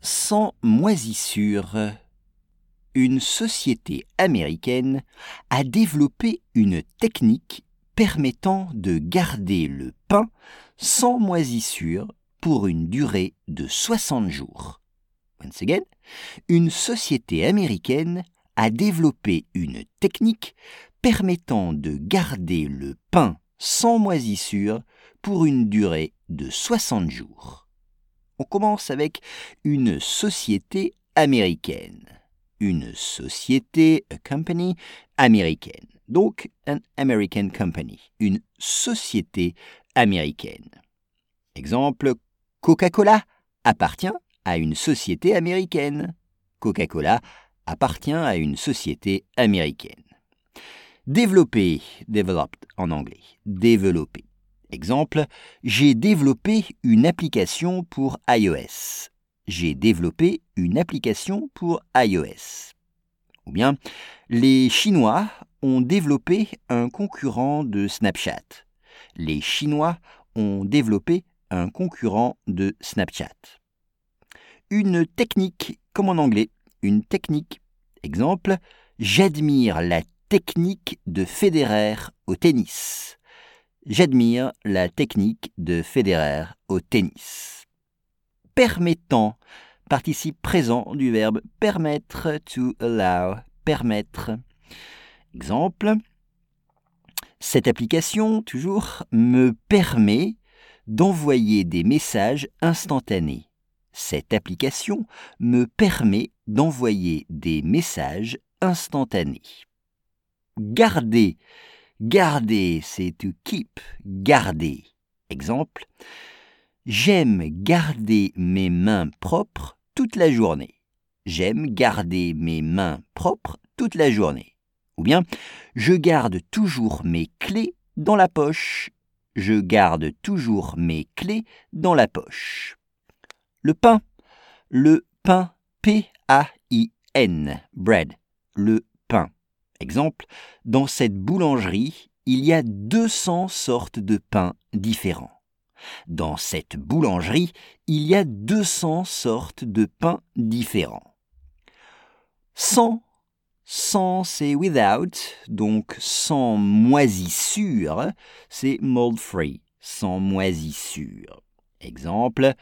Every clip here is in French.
sans moisissure. Une société américaine a développé une technique permettant de garder le pain sans moisissure pour une durée de 60 jours. Once again, une société américaine a développé une technique permettant de garder le pain sans moisissure pour une durée de 60 jours. On commence avec une société américaine. Une société, a company, américaine. Donc, an American company. Une société américaine. Exemple, Coca-Cola appartient à une société américaine. Coca-Cola appartient à une société américaine. Développer, developed en anglais, développer. Exemple, j'ai développé une application pour iOS. J'ai développé une application pour iOS. Ou bien, les Chinois ont développé un concurrent de Snapchat. Les Chinois ont développé un concurrent de Snapchat. Une technique, comme en anglais, une technique. Exemple, j'admire la technique de Federer au tennis. J'admire la technique de Federer au tennis. Permettant, participe présent du verbe permettre, to allow, permettre. Exemple, cette application, toujours, me permet d'envoyer des messages instantanés. Cette application me permet d'envoyer des messages instantanés. Garder. Garder, c'est to keep. Garder. Exemple. J'aime garder mes mains propres toute la journée. J'aime garder mes mains propres toute la journée. Ou bien, je garde toujours mes clés dans la poche je garde toujours mes clés dans la poche. Le pain. Le pain. P-A-I-N. Bread. Le. Exemple, dans cette boulangerie, il y a 200 sortes de pains différents. Dans cette boulangerie, il y a 200 sortes de pains différents. Sans sans, c'est without, donc sans moisissure, c'est mold free, sans moisissure. Exemple,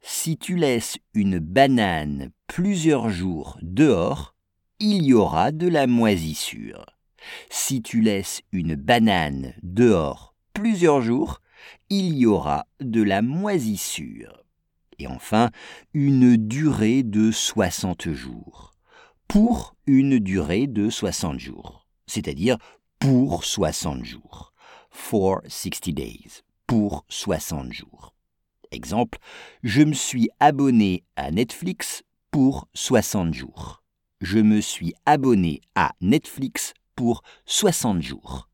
si tu laisses une banane plusieurs jours dehors, il y aura de la moisissure. Si tu laisses une banane dehors plusieurs jours, il y aura de la moisissure. Et enfin, une durée de 60 jours pour une durée de 60 jours, c'est-à-dire pour 60 jours. For 60 days, pour 60 jours. Exemple, je me suis abonné à Netflix pour 60 jours. Je me suis abonné à Netflix pour 60 jours.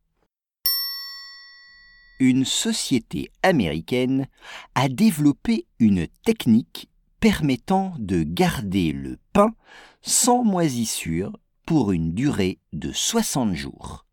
Une société américaine a développé une technique permettant de garder le pain sans moisissure pour une durée de 60 jours.